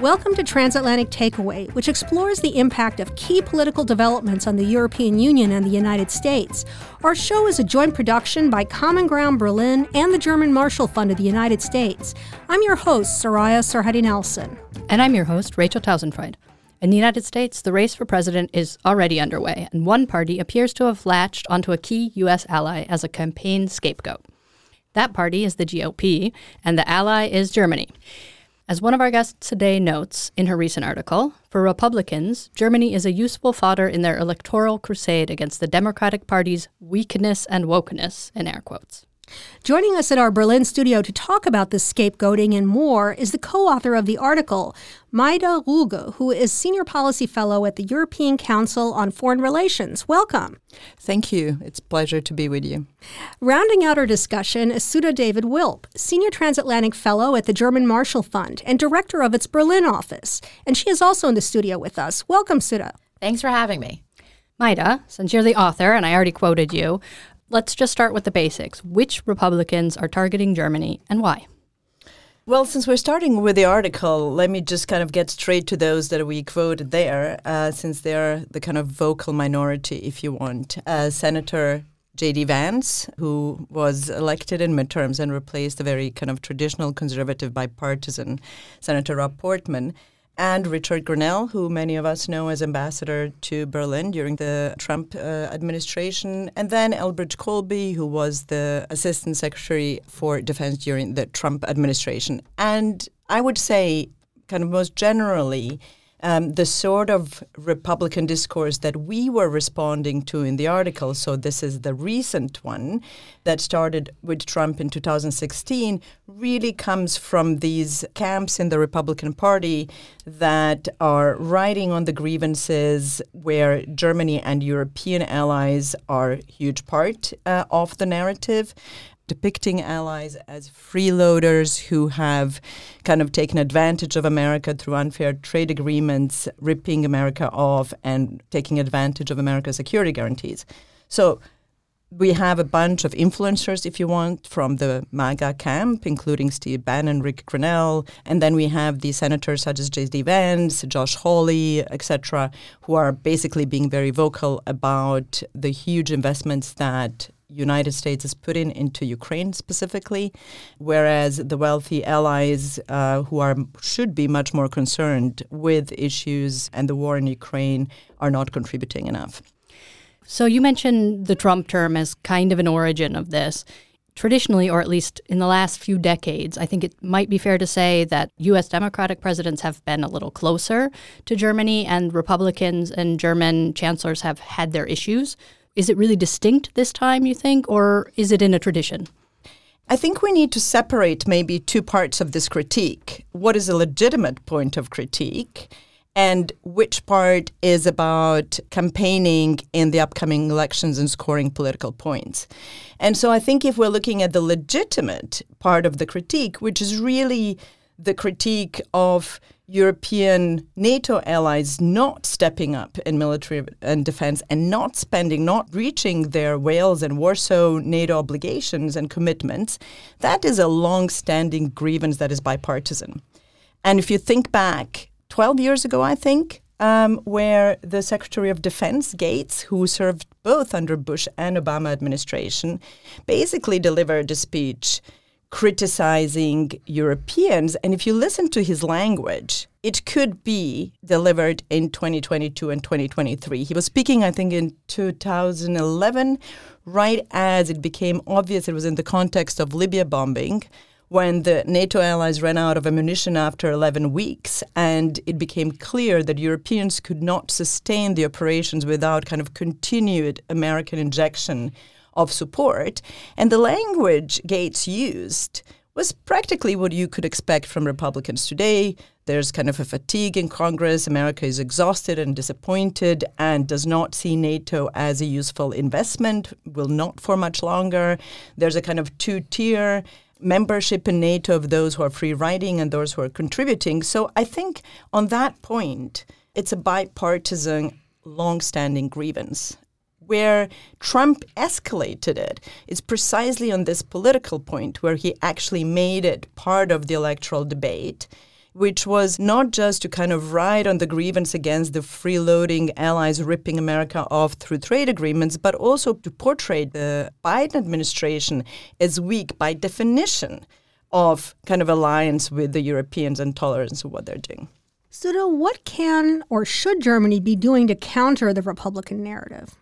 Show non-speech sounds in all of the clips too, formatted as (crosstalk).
Welcome to Transatlantic Takeaway, which explores the impact of key political developments on the European Union and the United States. Our show is a joint production by Common Ground Berlin and the German Marshall Fund of the United States. I'm your host, Soraya Sarhaddi Nelson. And I'm your host, Rachel Tausendfreund. In the United States, the race for president is already underway, and one party appears to have latched onto a key U.S. ally as a campaign scapegoat. That party is the GOP, and the ally is Germany. As one of our guests today notes in her recent article, for Republicans, Germany is a useful fodder in their electoral crusade against the Democratic Party's weakness and wokeness, in air quotes. Joining us at our Berlin studio to talk about this scapegoating and more is the co author of the article, Majda Ruge, who is Senior Policy Fellow at the European Council on Foreign Relations. Welcome. Thank you. It's a pleasure to be with you. Rounding out our discussion is Sudha David Wilp, Senior Transatlantic Fellow at the German Marshall Fund and Director of its Berlin office. And she is also in the studio with us. Welcome, Sudha. Thanks for having me. Majda, since you're the author and I already quoted you, Let's just start with the basics. Which Republicans are targeting Germany and why? Well, since we're starting with the article, let me just kind of get straight to those that we quoted there, uh, since they're the kind of vocal minority, if you want. Uh, Senator J.D. Vance, who was elected in midterms and replaced a very kind of traditional conservative bipartisan Senator Rob Portman, and Richard Grenell, who many of us know as ambassador to Berlin during the Trump uh, administration, and then Elbridge Colby, who was the assistant secretary for defense during the Trump administration. And I would say, kind of most generally, um, the sort of Republican discourse that we were responding to in the article, so this is the recent one that started with Trump in 2016, really comes from these camps in the Republican Party that are riding on the grievances where Germany and European allies are huge part uh, of the narrative depicting allies as freeloaders who have kind of taken advantage of America through unfair trade agreements, ripping America off and taking advantage of America's security guarantees. So we have a bunch of influencers, if you want, from the MAGA camp, including Steve Bannon, Rick Grenell, and then we have the senators such as J.D. Vance, Josh Hawley, etc., who are basically being very vocal about the huge investments that United States is putting into Ukraine specifically, whereas the wealthy allies uh, who are should be much more concerned with issues and the war in Ukraine are not contributing enough. So you mentioned the Trump term as kind of an origin of this. Traditionally, or at least in the last few decades, I think it might be fair to say that U.S. Democratic presidents have been a little closer to Germany, and Republicans and German chancellors have had their issues. Is it really distinct this time, you think, or is it in a tradition? I think we need to separate maybe two parts of this critique. What is a legitimate point of critique? And which part is about campaigning in the upcoming elections and scoring political points? And so I think if we're looking at the legitimate part of the critique, which is really the critique of European NATO allies not stepping up in military and defense and not spending, not reaching their Wales and Warsaw NATO obligations and commitments, that is a long standing grievance that is bipartisan. And if you think back 12 years ago, I think, um, where the Secretary of Defense, Gates, who served both under Bush and Obama administration, basically delivered a speech criticizing Europeans. And if you listen to his language, it could be delivered in 2022 and 2023. He was speaking, I think, in 2011, right as it became obvious it was in the context of Libya bombing when the NATO allies ran out of ammunition after 11 weeks, and it became clear that Europeans could not sustain the operations without kind of continued American injection of support. And the language Gates used was practically what you could expect from Republicans today. There's kind of a fatigue in Congress. America is exhausted and disappointed and does not see NATO as a useful investment, will not for much longer. There's a kind of two tier membership in NATO of those who are free riding and those who are contributing. So I think on that point, it's a bipartisan, long standing grievance where Trump escalated it is precisely on this political point where he actually made it part of the electoral debate which was not just to kind of ride on the grievance against the freeloading allies ripping America off through trade agreements, but also to portray the Biden administration as weak by definition of kind of alliance with the Europeans and tolerance of what they're doing. Sudha, what can or should Germany be doing to counter the Republican narrative?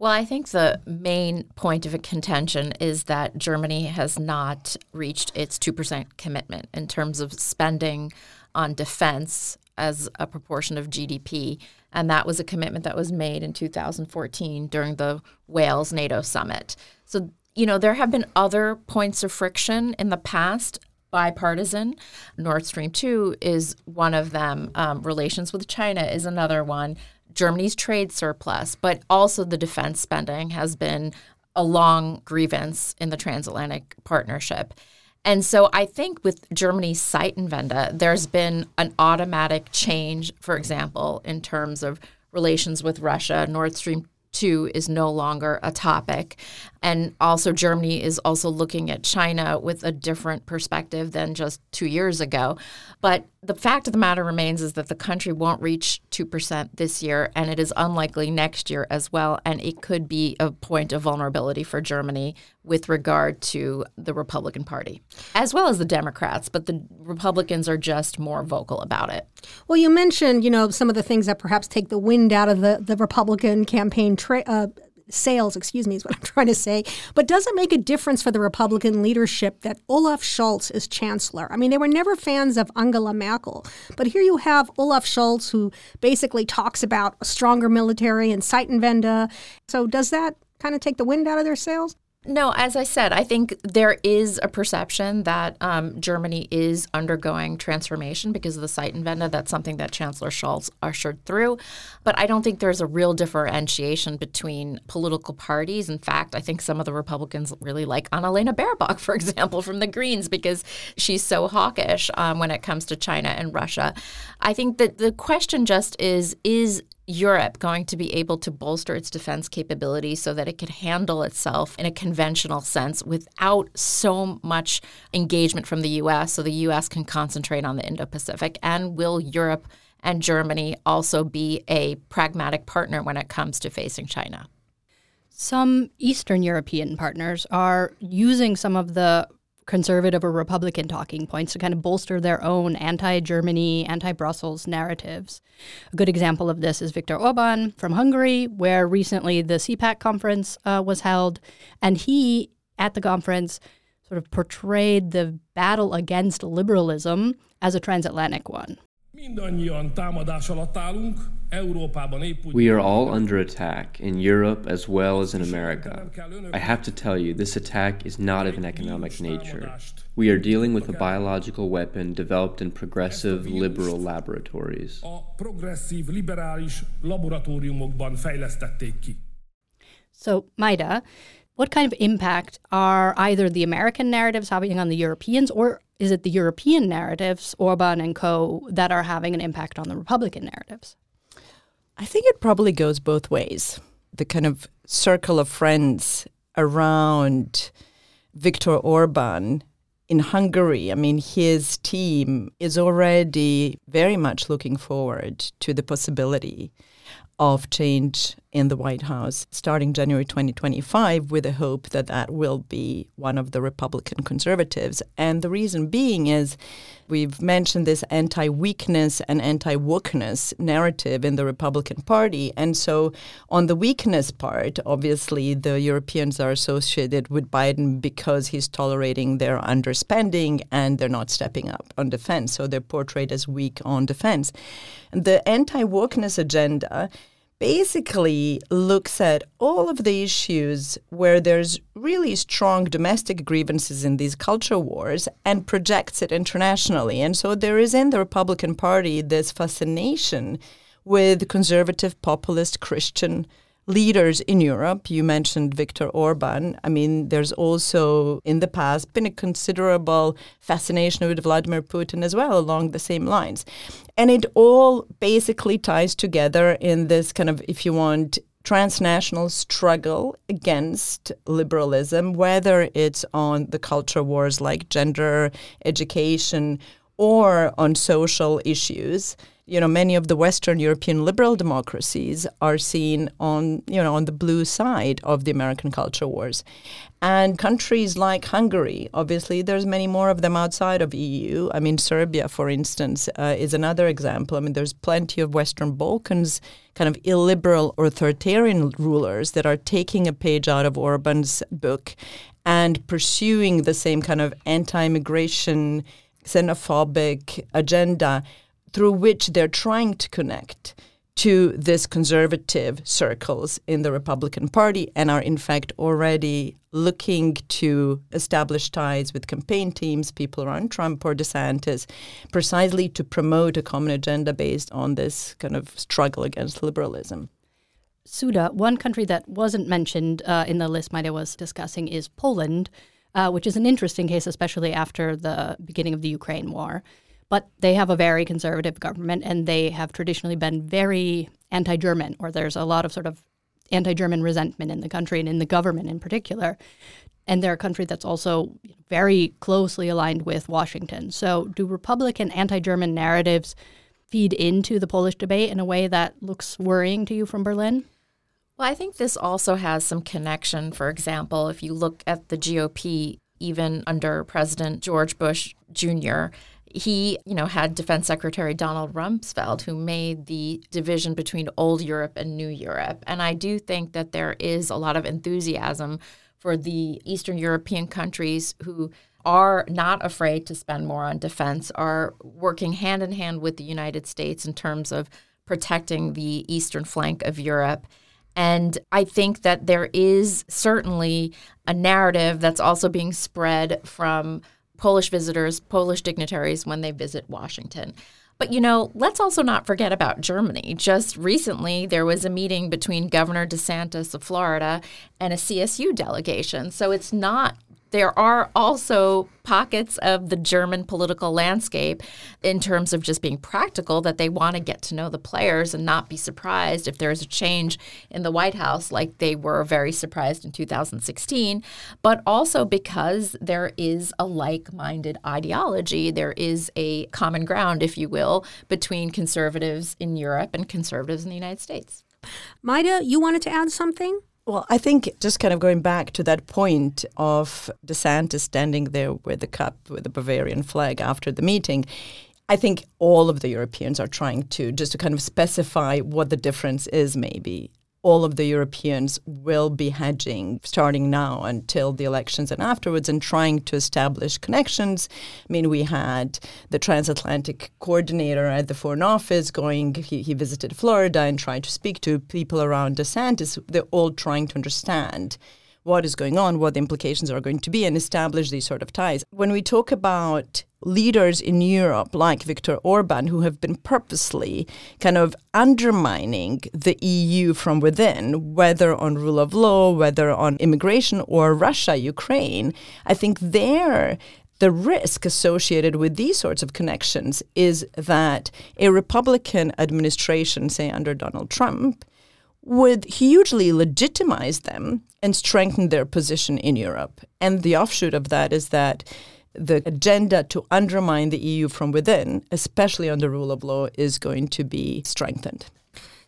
Well, I think the main point of contention is that Germany has not reached its 2% commitment in terms of spending on defense as a proportion of GDP. And that was a commitment that was made in 2014 during the Wales NATO summit. So, you know, there have been other points of friction in the past bipartisan. Nord Stream 2 is one of them. Um, relations with China is another one. Germany's trade surplus, but also the defense spending has been a long grievance in the transatlantic partnership. And so I think with Germany's Zeitenwende, there's been an automatic change, for example, in terms of relations with Russia. Nord Stream 2 is no longer a topic. And also, Germany is also looking at China with a different perspective than just two years ago. But the fact of the matter remains is that the country won't reach 2% this year, and it is unlikely next year as well. And it could be a point of vulnerability for Germany with regard to the Republican Party, as well as the Democrats. But the Republicans are just more vocal about it. Well, you mentioned, you know, some of the things that perhaps take the wind out of the, the Republican campaign tra- uh, sales, excuse me, is what I'm (laughs) trying to say. But does it make a difference for the Republican leadership that Olaf Scholz is chancellor? I mean, they were never fans of Angela Merkel, but here you have Olaf Scholz who basically talks about a stronger military and Zeitenwende. So does that kind of take the wind out of their sails? No, as I said, I think there is a perception that um, Germany is undergoing transformation because of the site in Zeitenwende. That's something that Chancellor Scholz ushered through. But I don't think there's a real differentiation between political parties. In fact, I think some of the Republicans really like Annalena Baerbock, (laughs) for example, from the Greens, because she's so hawkish um, when it comes to China and Russia. I think that the question just is is Europe going to be able to bolster its defense capabilities so that it can handle itself in a conventional sense without so much engagement from the US so the US can concentrate on the Indo-Pacific and will Europe and Germany also be a pragmatic partner when it comes to facing China? Some Eastern European partners are using some of the conservative or Republican talking points to kind of bolster their own anti Germany, anti Brussels narratives. A good example of this is Viktor Orban from Hungary, where recently the CPAC conference uh, was held. And he, at the conference, sort of portrayed the battle against liberalism as a transatlantic one. We are all under attack in Europe as well as in America. I have to tell you, this attack is not of an economic nature. We are dealing with a biological weapon developed in progressive liberal laboratories. So, Majda, what kind of impact are either the American narratives having on the Europeans, or is it the European narratives, Orban and co., that are having an impact on the Republican narratives? I think it probably goes both ways. The kind of circle of friends around Viktor Orban in Hungary, I mean, his team is already very much looking forward to the possibility of change in the White House starting January 2025 with the hope that that will be one of the Republican conservatives. And the reason being is we've mentioned this anti weakness and anti wokeness narrative in the Republican Party. And so, on the weakness part, obviously, the Europeans are associated with Biden because he's tolerating their underspending and they're not stepping up on defense. So, they're portrayed as weak on defense. The anti wokeness agenda basically looks at all of the issues where there's really strong domestic grievances in these culture wars and projects it internationally. And so there is in the Republican Party this fascination with conservative, populist, Christian leaders in Europe. You mentioned Viktor Orban. I mean, there's also in the past been a considerable fascination with Vladimir Putin as well along the same lines. And it all basically ties together in this kind of, if you want, transnational struggle against liberalism, whether it's on the culture wars like gender, education, or on social issues you know, many of the Western European liberal democracies are seen on, you know, on the blue side of the American culture wars. And countries like Hungary, obviously, there's many more of them outside of EU. I mean, Serbia, for instance, uh, is another example. I mean, there's plenty of Western Balkans kind of illiberal authoritarian rulers that are taking a page out of Orban's book and pursuing the same kind of anti-immigration, xenophobic agenda through which they're trying to connect to this conservative circles in the Republican Party and are in fact already looking to establish ties with campaign teams, people around Trump or DeSantis, precisely to promote a common agenda based on this kind of struggle against liberalism. Sudha, one country that wasn't mentioned uh, in the list Majda was discussing is Poland, uh, which is an interesting case, especially after the beginning of the Ukraine war. But they have a very conservative government and they have traditionally been very anti German, or there's a lot of sort of anti German resentment in the country and in the government in particular. And they're a country that's also very closely aligned with Washington. So, do Republican anti German narratives feed into the Polish debate in a way that looks worrying to you from Berlin? Well, I think this also has some connection. For example, if you look at the GOP, even under President George Bush Jr., he, you know, had Defense Secretary Donald Rumsfeld, who made the division between old Europe and new Europe. And I do think that there is a lot of enthusiasm for the Eastern European countries who are not afraid to spend more on defense, are working hand in hand with the United States in terms of protecting the eastern flank of Europe. And I think that there is certainly a narrative that's also being spread from Polish visitors, Polish dignitaries when they visit Washington. But you know, let's also not forget about Germany. Just recently, there was a meeting between Governor DeSantis of Florida and a CSU delegation. So it's not there are also pockets of the German political landscape in terms of just being practical that they want to get to know the players and not be surprised if there's a change in the White House like they were very surprised in 2016, but also because there is a like-minded ideology, there is a common ground if you will between conservatives in Europe and conservatives in the United States. Majda, you wanted to add something? Well, I think just kind of going back to that point of DeSantis standing there with the cup with the Bavarian flag after the meeting, I think all of the Europeans are trying to just to kind of specify what the difference is maybe all of the Europeans will be hedging starting now until the elections and afterwards and trying to establish connections. I mean, we had the transatlantic coordinator at the Foreign Office going, he, he visited Florida and tried to speak to people around DeSantis. They're all trying to understand what is going on, what the implications are going to be, and establish these sort of ties. When we talk about leaders in Europe like Viktor Orban who have been purposely kind of undermining the EU from within, whether on rule of law, whether on immigration or Russia, Ukraine, I think there the risk associated with these sorts of connections is that a Republican administration, say under Donald Trump, would hugely legitimize them and strengthen their position in Europe. And the offshoot of that is that the agenda to undermine the EU from within, especially on the rule of law, is going to be strengthened.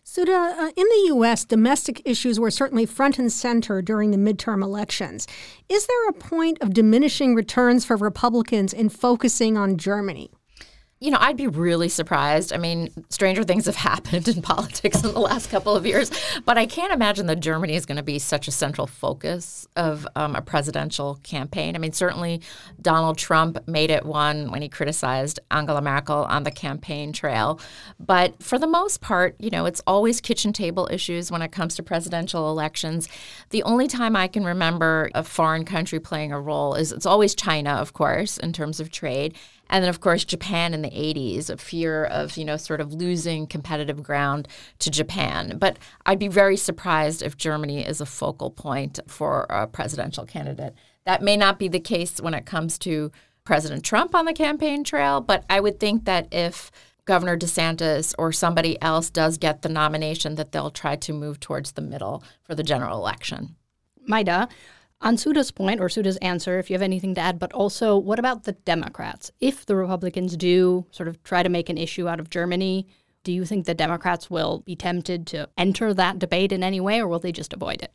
Sudha, uh, in the U.S., domestic issues were certainly front and center during the midterm elections. Is there a point of diminishing returns for Republicans in focusing on Germany? You know, I'd be really surprised. I mean, stranger things have (laughs) happened in politics in the last couple of years, but I can't imagine that Germany is going to be such a central focus of um, a presidential campaign. I mean, certainly Donald Trump made it one when he criticized Angela Merkel on the campaign trail. But for the most part, you know, it's always kitchen table issues when it comes to presidential elections. The only time I can remember a foreign country playing a role is it's always China, of course, in terms of trade. And then, of course, Japan in the 80s, a fear of, you know, sort of losing competitive ground to Japan. But I'd be very surprised if Germany is a focal point for a presidential candidate. That may not be the case when it comes to President Trump on the campaign trail, but I would think that if Governor DeSantis or somebody else does get the nomination, that they'll try to move towards the middle for the general election. Majda, On Sudha's point or Sudha's answer, if you have anything to add, but also what about the Democrats? If the Republicans do sort of try to make an issue out of Germany, do you think the Democrats will be tempted to enter that debate in any way or will they just avoid it?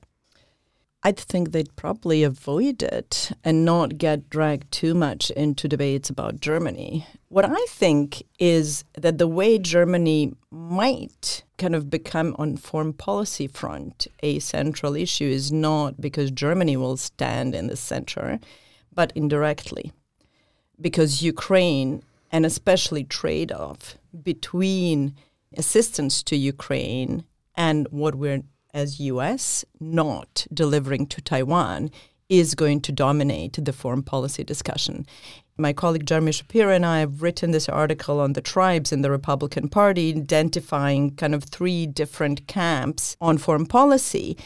I think they'd probably avoid it and not get dragged too much into debates about Germany. What I think is that the way Germany might kind of become on foreign policy front a central issue is not because Germany will stand in the center, but indirectly. Because Ukraine and especially trade off between assistance to Ukraine and what we're as US not delivering to Taiwan is going to dominate the foreign policy discussion. My colleague Jeremy Shapiro and I have written this article on the tribes in the Republican Party, identifying kind of three different camps on foreign policy.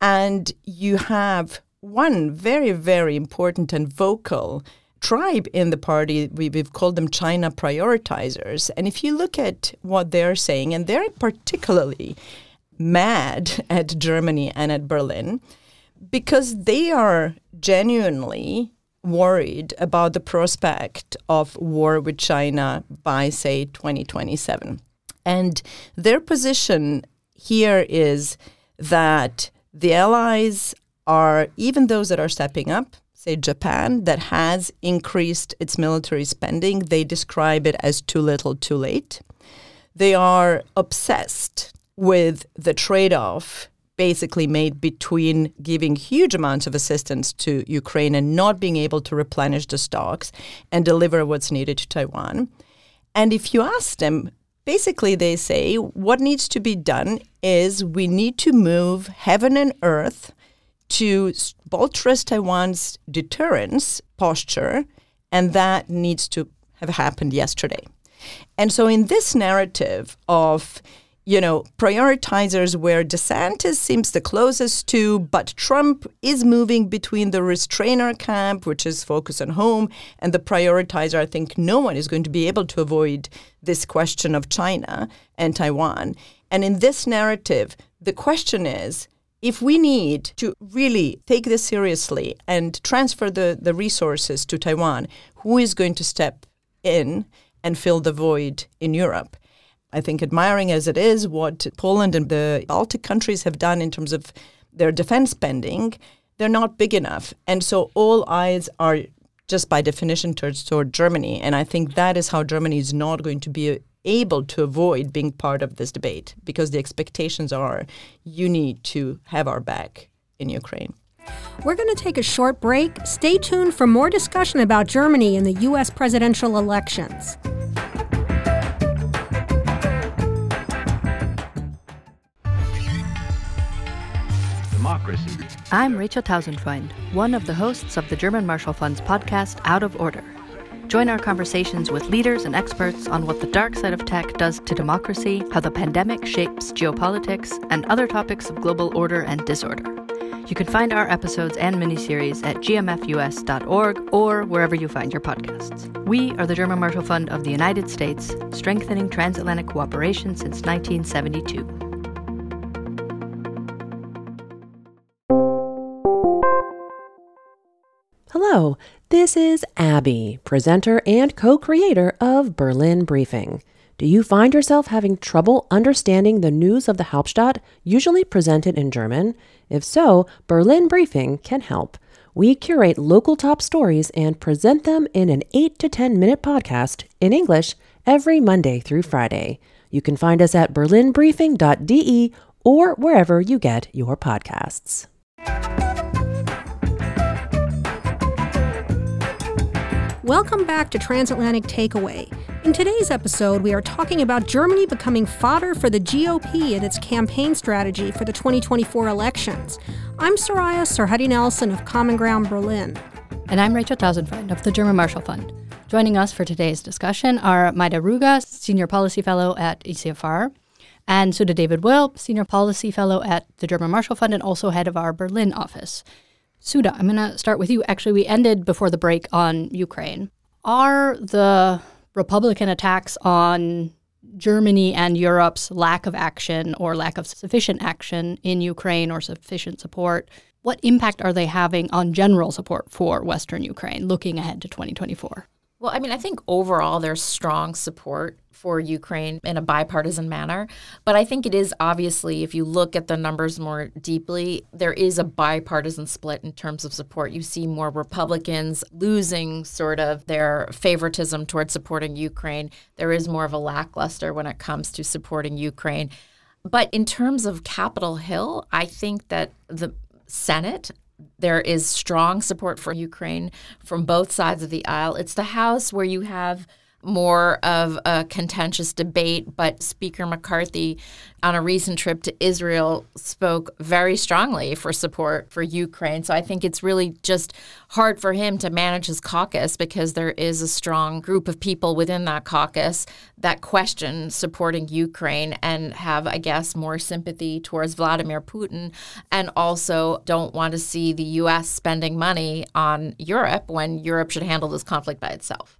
And you have one very, very important and vocal tribe in the party. We, have called them China prioritizers. And if you look at what they're saying, and they're particularly mad at Germany and at Berlin because they are genuinely worried about the prospect of war with China by, say, 2027. And their position here is that the allies are, even those that are stepping up, say Japan, that has increased its military spending, they describe it as too little, too late. They are obsessed with the trade off basically made between giving huge amounts of assistance to Ukraine and not being able to replenish the stocks and deliver what's needed to Taiwan. And if you ask them, basically they say what needs to be done is we need to move heaven and earth to buttress Taiwan's deterrence posture, and that needs to have happened yesterday. And so, in this narrative of you know, prioritizers where DeSantis seems the closest to, but Trump is moving between the restrainer camp, which is focus on home, and the prioritizer. I think no one is going to be able to avoid this question of China and Taiwan. And in this narrative, the question is if we need to really take this seriously and transfer the, the resources to Taiwan, who is going to step in and fill the void in Europe? I think admiring as it is what Poland and the Baltic countries have done in terms of their defense spending, they're not big enough. And so all eyes are just by definition towards toward Germany. And I think that is how Germany is not going to be able to avoid being part of this debate because the expectations are you need to have our back in Ukraine. We're going to take a short break. Stay tuned for more discussion about Germany in the U.S. presidential elections. Democracy. I'm Rachel Tausendfreund, one of the hosts of the German Marshall Fund's podcast Out of Order. Join our conversations with leaders and experts on what the dark side of tech does to democracy, how the pandemic shapes geopolitics, and other topics of global order and disorder. You can find our episodes and miniseries at gmfus.org or wherever you find your podcasts. We are the German Marshall Fund of the United States, strengthening transatlantic cooperation since 1972. Hello, this is Abby, presenter and co creator of Berlin Briefing. Do you find yourself having trouble understanding the news of the Hauptstadt, usually presented in German? If so, Berlin Briefing can help. We curate local top stories and present them in an 8 to 10 minute podcast in English every Monday through Friday. You can find us at berlinbriefing.de or wherever you get your podcasts. Welcome back to Transatlantic Takeaway. In today's episode, we are talking about Germany becoming fodder for the GOP in its campaign strategy for the 2024 elections. I'm Soraya Sarhaddi Nelson of Common Ground Berlin. And I'm Rachel Tausendfreund of the German Marshall Fund. Joining us for today's discussion are Majda Ruge, Senior Policy Fellow at ECFR, and Sudha David Wilp, Senior Policy Fellow at the German Marshall Fund and also head of our Berlin office. Sudha, I'm going to start with you. Actually, we ended before the break on Ukraine. Are the Republican attacks on Germany and Europe's lack of action or lack of sufficient action in Ukraine or sufficient support what impact are they having on general support for Western Ukraine looking ahead to 2024? Well, I mean, I think overall there's strong support for Ukraine in a bipartisan manner. But I think it is obviously, if you look at the numbers more deeply, there is a bipartisan split in terms of support. You see more Republicans losing sort of their favoritism towards supporting Ukraine. There is more of a lackluster when it comes to supporting Ukraine. But in terms of Capitol Hill, I think that the Senate there is strong support for Ukraine from both sides of the aisle. It's the House where you have more of a contentious debate, but Speaker McCarthy, on a recent trip to Israel, spoke very strongly for support for Ukraine. So I think it's really just hard for him to manage his caucus because there is a strong group of people within that caucus that question supporting Ukraine and have, I guess, more sympathy towards Vladimir Putin and also don't want to see the U.S. spending money on Europe when Europe should handle this conflict by itself.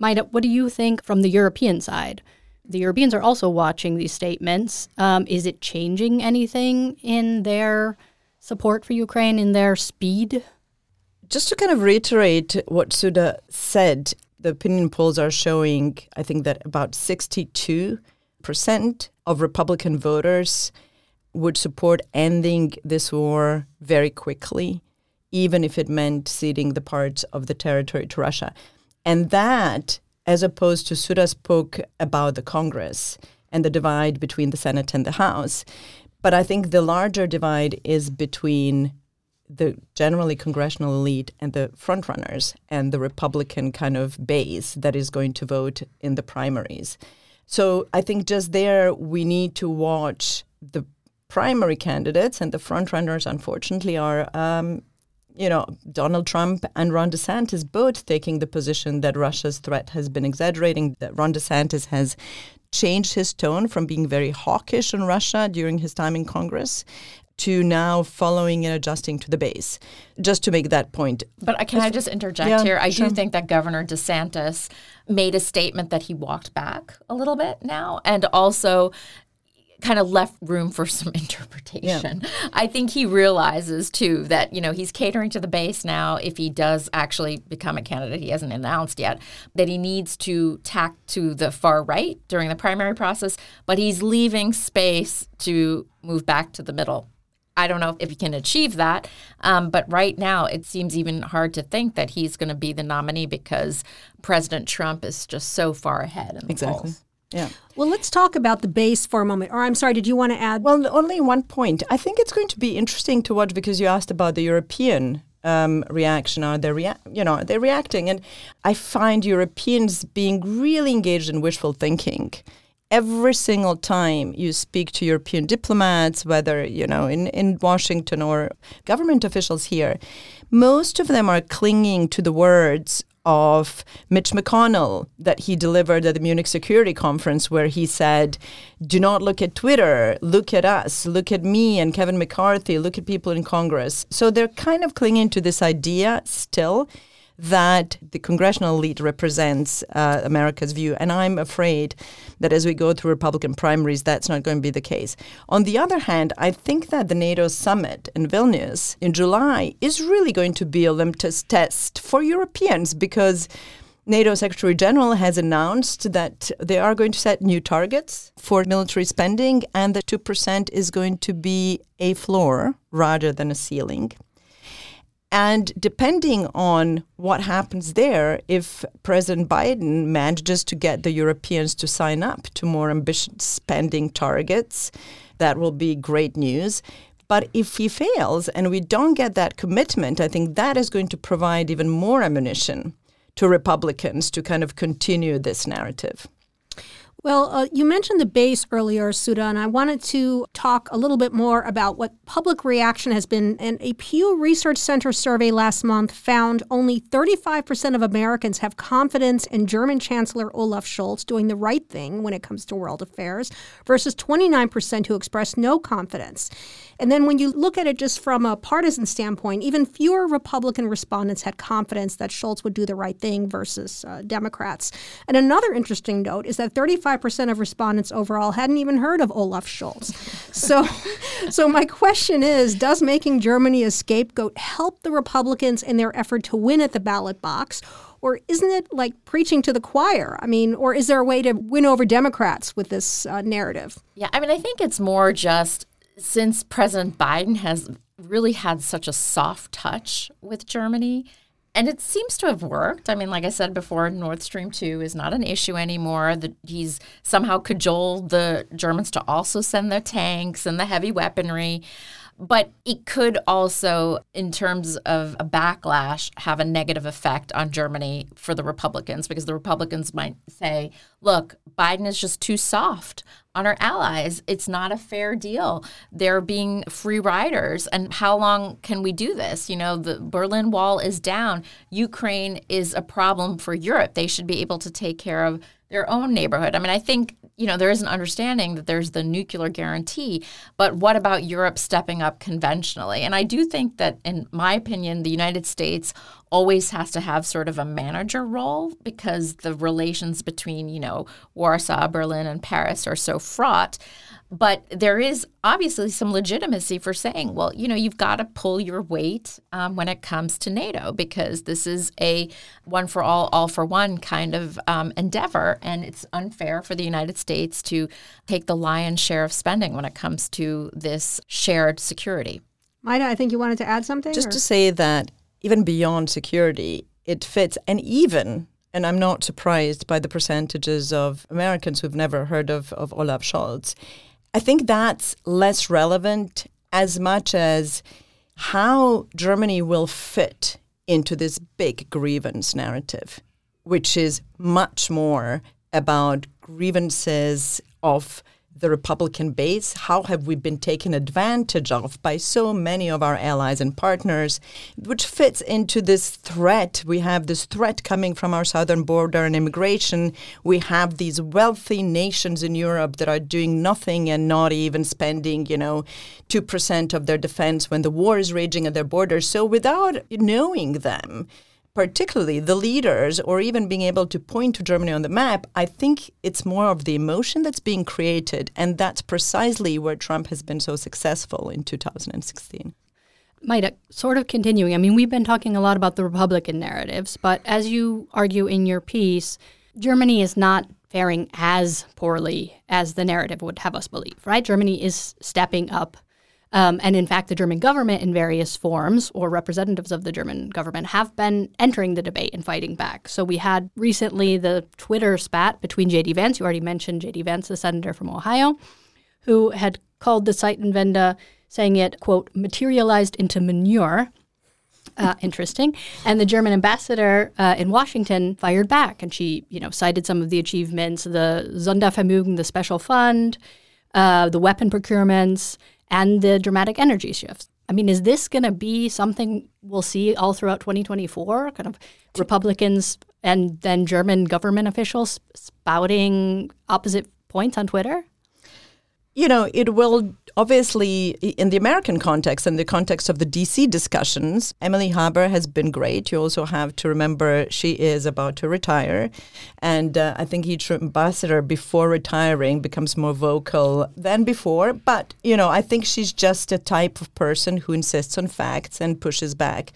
Majda, what do you think from the European side? The Europeans are also watching these statements. Um, is it changing anything in their support for Ukraine, in their speed? Just to kind of reiterate what Sudha said, the opinion polls are showing, I think, that about 62% of Republican voters would support ending this war very quickly, even if it meant ceding the parts of the territory to Russia. And that, as opposed to Sudha spoke about the Congress and the divide between the Senate and the House. But I think the larger divide is between the generally congressional elite and the frontrunners and the Republican kind of base that is going to vote in the primaries. So I think just there we need to watch the primary candidates and the frontrunners, unfortunately, are um, you know, Donald Trump and Ron DeSantis both taking the position that Russia's threat has been exaggerating, that Ron DeSantis has changed his tone from being very hawkish on Russia during his time in Congress to now following and adjusting to the base. Just to make that point. But uh, can I just interject yeah, here? I sure. do think that Governor DeSantis made a statement that he walked back a little bit now and also kind of left room for some (laughs) interpretation. Yeah. I think he realizes too that you know he's catering to the base now. If he does actually become a candidate, he hasn't announced yet that he needs to tack to the far right during the primary process, but he's leaving space to move back to the middle. I don't know if he can achieve that, um, but right now it seems even hard to think that he's going to be the nominee because President Trump is just so far ahead in the exactly. polls. Yeah. Well, let's talk about the base for a moment. Or I'm sorry, did you want to add? Well, only one point. I think it's going to be interesting to watch because you asked about the European um, reaction. Are they rea- you know they're reacting, and I find Europeans being really engaged in wishful thinking. Every single time you speak to European diplomats, whether you know in, in Washington or government officials here, most of them are clinging to the words of Mitch McConnell that he delivered at the Munich Security Conference, where he said, Do not look at Twitter, look at us, look at me and Kevin McCarthy, look at people in Congress. So they're kind of clinging to this idea still that the congressional elite represents uh, America's view. And I'm afraid that as we go through Republican primaries, that's not going to be the case. On the other hand, I think that the NATO summit in Vilnius in July is really going to be a litmus test for Europeans because. NATO Secretary General has announced that they are going to set new targets for military spending and that 2% is going to be a floor rather than a ceiling. And depending on what happens there, if President Biden manages to get the Europeans to sign up to more ambitious spending targets, that will be great news. But if he fails and we don't get that commitment, I think that is going to provide even more ammunition to Republicans to kind of continue this narrative. Well, uh, you mentioned the base earlier, Sudha, and I wanted to talk a little bit more about what public reaction has been. And a Pew Research Center survey last month found only 35% of Americans have confidence in German Chancellor Olaf Scholz doing the right thing when it comes to world affairs, versus 29% who express no confidence. And then when you look at it just from a partisan standpoint, even fewer Republican respondents had confidence that Scholz would do the right thing versus uh, Democrats. And another interesting note is that 35 45% of respondents overall hadn't even heard of Olaf Scholz. so, (laughs) so my question is Does making Germany a scapegoat help the Republicans in their effort to win at the ballot box? Or isn't it like preaching to the choir? I mean, or is there a way to win over Democrats with this uh, narrative? Yeah, I mean, I think it's more just since President Biden has really had such a soft touch with Germany. And it seems to have worked. I mean, like I said before, Nord Stream 2 is not an issue anymore. The, he's somehow cajoled the Germans to also send their tanks and the heavy weaponry. But it could also, in terms of a backlash, have a negative effect on Germany for the Republicans because the Republicans might say, look, Biden is just too soft on our allies. It's not a fair deal. They're being free riders. And how long can we do this? You know, the Berlin Wall is down. Ukraine is a problem for Europe. They should be able to take care of their own neighborhood. I mean, I think you know, there is an understanding that there's the nuclear guarantee, but what about Europe stepping up conventionally? And I do think that, in my opinion, the United States always has to have sort of a manager role because the relations between, you know, Warsaw, Berlin, and Paris are so fraught. But there is obviously some legitimacy for saying, well, you know, you've got to pull your weight um, when it comes to NATO because this is a one for all, all for one kind of um, endeavor. And it's unfair for the United States to take the lion's share of spending when it comes to this shared security. Majda, I think you wanted to add something? Just or? to say that even beyond security, it fits, and even and I'm not surprised by the percentages of Americans who've never heard of, of Olaf Scholz. I think that's less relevant as much as how Germany will fit into this big grievance narrative, which is much more about grievances of the Republican base? How have we been taken advantage of by so many of our allies and partners, which fits into this threat? We have this threat coming from our southern border and immigration. We have these wealthy nations in Europe that are doing nothing and not even spending, you know, 2% of their defense when the war is raging at their borders. So without knowing them, particularly the leaders or even being able to point to Germany on the map, I think it's more of the emotion that's being created. And that's precisely where Trump has been so successful in 2016. Majda, sort of continuing, I mean, we've been talking a lot about the Republican narratives, but as you argue in your piece, Germany is not faring as poorly as the narrative would have us believe, right? Germany is stepping up um, and in fact, the German government, in various forms, or representatives of the German government, have been entering the debate and fighting back. So we had recently the Twitter spat between J.D. Vance. You already mentioned J.D. Vance, the senator from Ohio, who had called the Zeitenwende, saying it, quote, materialized into manure. Uh, (laughs) interesting. And the German ambassador uh, in Washington fired back, and she, you know, cited some of the achievements, the Sondervermögen, the special fund, uh, the weapon procurements, and the dramatic energy shifts. I mean, is this going to be something we'll see all throughout 2024? Kind of Republicans and then German government officials spouting opposite points on Twitter? You know, it will obviously, in the American context, in the context of the DC discussions, Emily Haber has been great. You also have to remember she is about to retire. And uh, I think each ambassador before retiring becomes more vocal than before. But, you know, I think she's just a type of person who insists on facts and pushes back.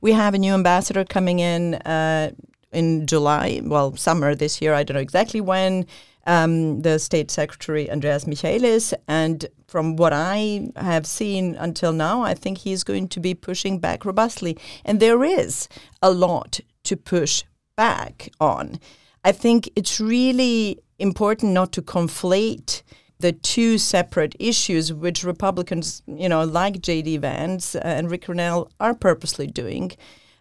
We have a new ambassador coming in uh, in July, well, summer this year. I don't know exactly when um, the State Secretary Andreas Michaelis. And from what I have seen until now, I think he's going to be pushing back robustly. And there is a lot to push back on. I think it's really important not to conflate the two separate issues, which Republicans, you know, like J.D. Vance and Rick Grenell are purposely doing.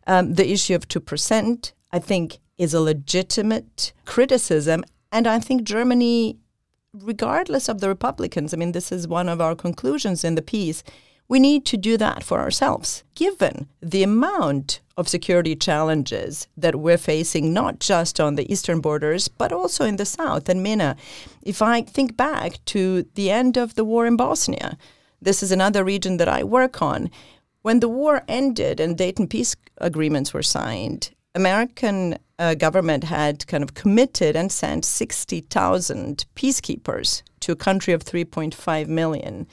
Um, the issue of 2%, I think, is a legitimate criticism and I think Germany, regardless of the Republicans, I mean, this is one of our conclusions in the piece, we need to do that for ourselves, given the amount of security challenges that we're facing, not just on the eastern borders, but also in the south. And Minna, if I think back to the end of the war in Bosnia, this is another region that I work on. When the war ended and Dayton peace agreements were signed, American uh, government had kind of committed and sent 60,000 peacekeepers to a country of 3.5 million.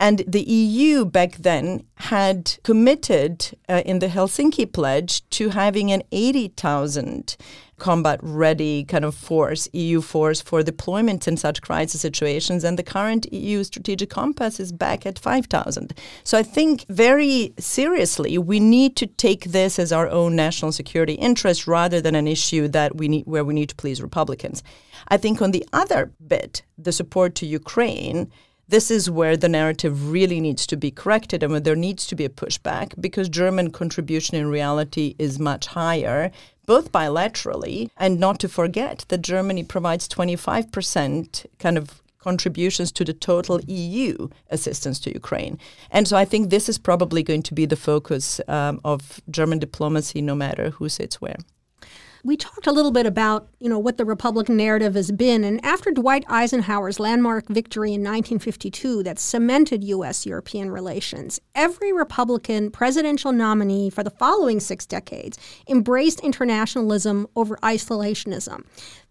And the EU back then had committed uh, in the Helsinki Pledge to having an 80,000 combat ready kind of force, EU force for deployment in such crisis situations. And the current EU strategic compass is back at 5,000. So I think very seriously, we need to take this as our own national security interest rather than an issue that we need where we need to please Republicans. I think on the other bit, the support to Ukraine this is where the narrative really needs to be corrected and where there needs to be a pushback because German contribution in reality is much higher, both bilaterally and not to forget that Germany provides 25% kind of contributions to the total EU assistance to Ukraine. And so I think this is probably going to be the focus um, of German diplomacy no matter who sits where. We talked a little bit about, you know, what the Republican narrative has been, and after Dwight Eisenhower's landmark victory in 1952 that cemented U.S. European relations, every Republican presidential nominee for the following six decades embraced internationalism over isolationism.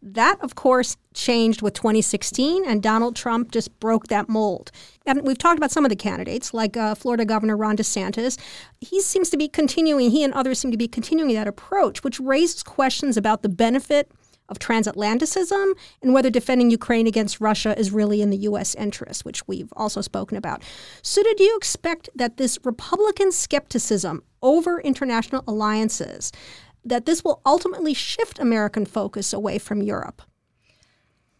That, of course, changed with 2016, and Donald Trump just broke that mold. And we've talked about some of the candidates, like uh, Florida Governor Ron DeSantis. He seems to be continuing, he and others seem to be continuing that approach, which raises questions about the benefit of transatlanticism and whether defending Ukraine against Russia is really in the U.S. interest, which we've also spoken about. So, do you expect that this Republican skepticism over international alliances that this will ultimately shift American focus away from Europe?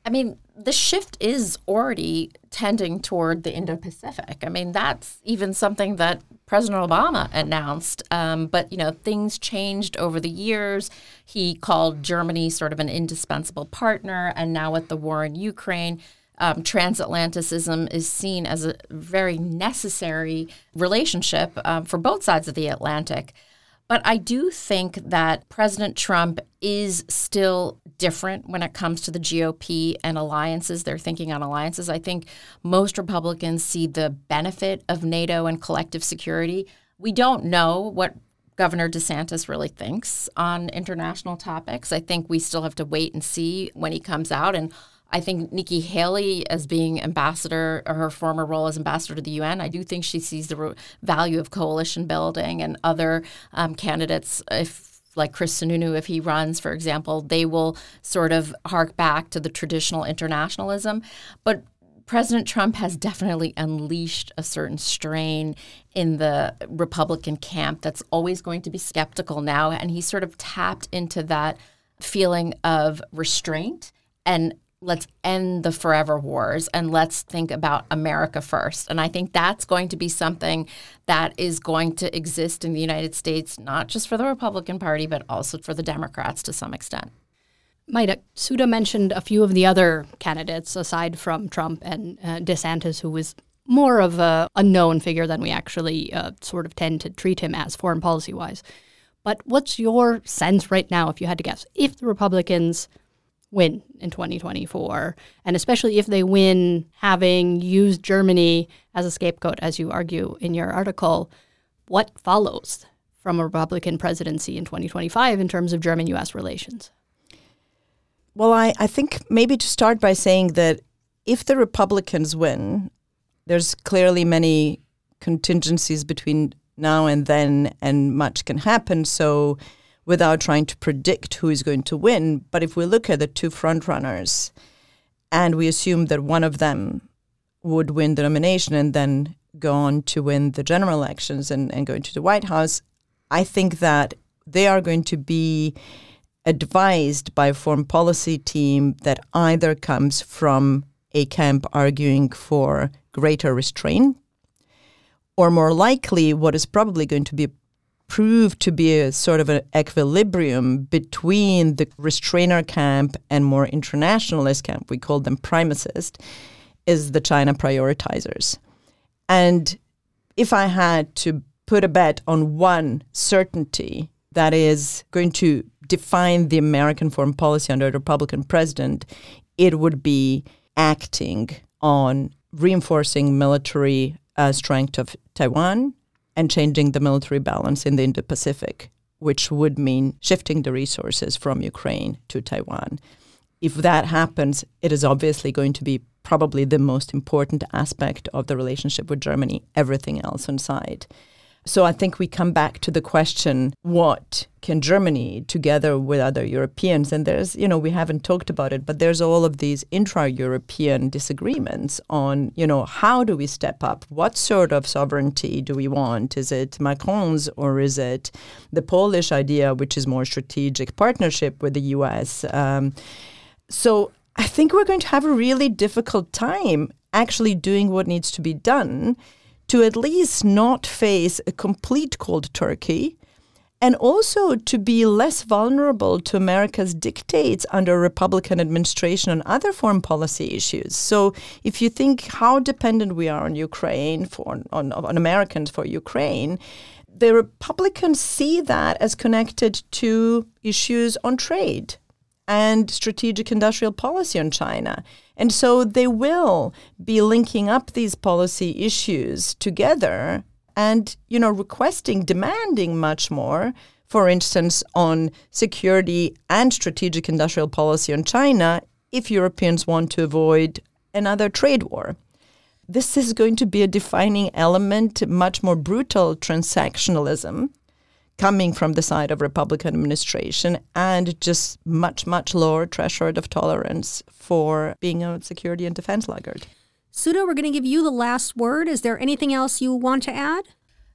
I mean, the shift is already tending toward the Indo Pacific. I mean, that's even something that President Obama announced. Um, but, you know, things changed over the years. He called Germany sort of an indispensable partner. And now with the war in Ukraine, um, transatlanticism is seen as a very necessary relationship um, for both sides of the Atlantic. But I do think that President Trump is still different when it comes to the GOP and alliances. They're thinking on alliances. I think most Republicans see the benefit of NATO and collective security. We don't know what Governor DeSantis really thinks on international topics. I think we still have to wait and see when he comes out. And I think Nikki Haley, as being ambassador, or her former role as ambassador to the UN, I do think she sees the value of coalition building and other um, candidates. If like Chris Sununu, if he runs, for example, they will sort of hark back to the traditional internationalism. But President Trump has definitely unleashed a certain strain in the Republican camp that's always going to be skeptical now. And he sort of tapped into that feeling of restraint and let's end the forever wars and let's think about America first. And I think that's going to be something that is going to exist in the United States, not just for the Republican Party, but also for the Democrats to some extent. Majda, Sudha mentioned a few of the other candidates aside from Trump and uh, DeSantis, who was more of a unknown figure than we actually uh, sort of tend to treat him as foreign policy wise. But what's your sense right now, if you had to guess, if the Republicans – win in 2024. And especially if they win having used Germany as a scapegoat, as you argue in your article, what follows from a Republican presidency in 2025 in terms of German US relations? Well, I, I think maybe to start by saying that if the Republicans win, there's clearly many contingencies between now and then, and much can happen. So without trying to predict who is going to win. But if we look at the two frontrunners and we assume that one of them would win the nomination and then go on to win the general elections and, and go into the White House, I think that they are going to be advised by a foreign policy team that either comes from a camp arguing for greater restraint, or more likely, what is probably going to be proved to be a sort of an equilibrium between the restrainer camp and more internationalist camp, we call them primacist, is the China prioritizers. And if I had to put a bet on one certainty that is going to define the American foreign policy under a Republican president, it would be acting on reinforcing military uh, strength of Taiwan and changing the military balance in the Indo Pacific. which would mean shifting the resources from Ukraine to Taiwan. If that happens, it is obviously going to be probably the most important aspect of the relationship with Germany, everything else on side. So I think we come back to the question what can Germany, together with other Europeans, and there's, you know, we haven't talked about it, but there's all of these intra European disagreements on, you know, how do we step up? What sort of sovereignty do we want? Is it Macron's or is it the Polish idea, which is more strategic partnership with the US? Um, so I think we're going to have a really difficult time actually doing what needs to be done to at least not face a complete cold turkey and also to be less vulnerable to America's dictates under Republican administration on other foreign policy issues. So, if you think how dependent we are on Ukraine for on, on Americans for Ukraine, the Republicans see that as connected to issues on trade and strategic industrial policy on China. And so they will be linking up these policy issues together and, you know, requesting, demanding much more, for instance, on security and strategic industrial policy on China if Europeans want to avoid another trade war. This is going to be a defining element, much more brutal transactionalism coming from the side of Republican administration and just much, much lower threshold of tolerance for being a security and defense laggard. Sudha, we're going to give you the last word. Is there anything else you want to add?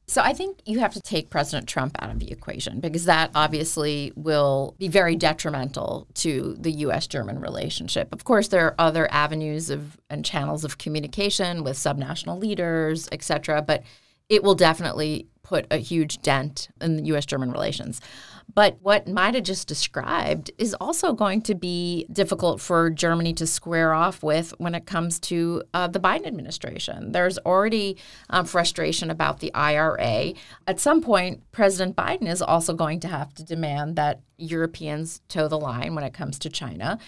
So I think you have to take President Trump out of the equation because that obviously will be very detrimental to the US German relationship. Of course there are other avenues of and channels of communication with subnational leaders, etc., but it will definitely put a huge dent in US German relations. But what Majda just described is also going to be difficult for Germany to square off with when it comes to uh, the Biden administration. There's already um, frustration about the IRA. At some point, President Biden is also going to have to demand that Europeans toe the line when it comes to China.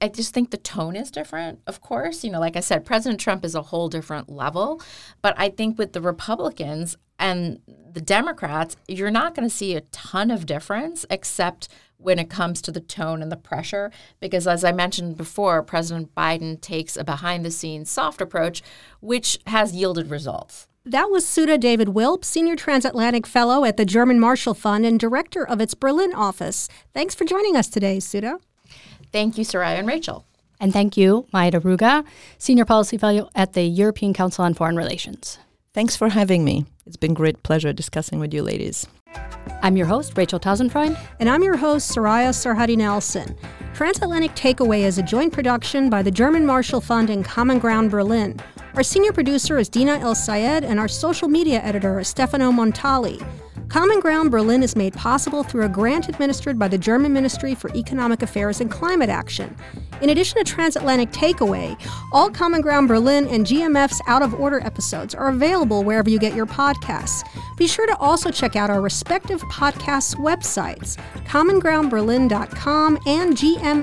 I just think the tone is different, of course. You know, like I said, President Trump is a whole different level. But I think with the Republicans and the Democrats, you're not going to see a ton of difference except when it comes to the tone and the pressure. Because as I mentioned before, President Biden takes a behind the scenes soft approach, which has yielded results. That was Sudha David Wilp, Senior Transatlantic Fellow at the German Marshall Fund and Director of its Berlin office. Thanks for joining us today, Sudha. Thank you, Soraya and Rachel. And thank you, Majda Ruge, Senior Policy Fellow at the European Council on Foreign Relations. Thanks for having me. It's been great pleasure discussing with you ladies. I'm your host, Rachel Tausendfreund. And I'm your host, Soraya Sarhaddi Nelson. Transatlantic Takeaway is a joint production by the German Marshall Fund and Common Ground Berlin. Our senior producer is Dina Elsayed, and our social media editor is Stefano Montali. Common Ground Berlin is made possible through a grant administered by the German Ministry for Economic Affairs and Climate Action. In addition to Transatlantic Takeaway, all Common Ground Berlin and GMF's Out of Order episodes are available wherever you get your podcasts. Be sure to also check out our respective podcasts' websites, commongroundberlin.com and gmfus.org.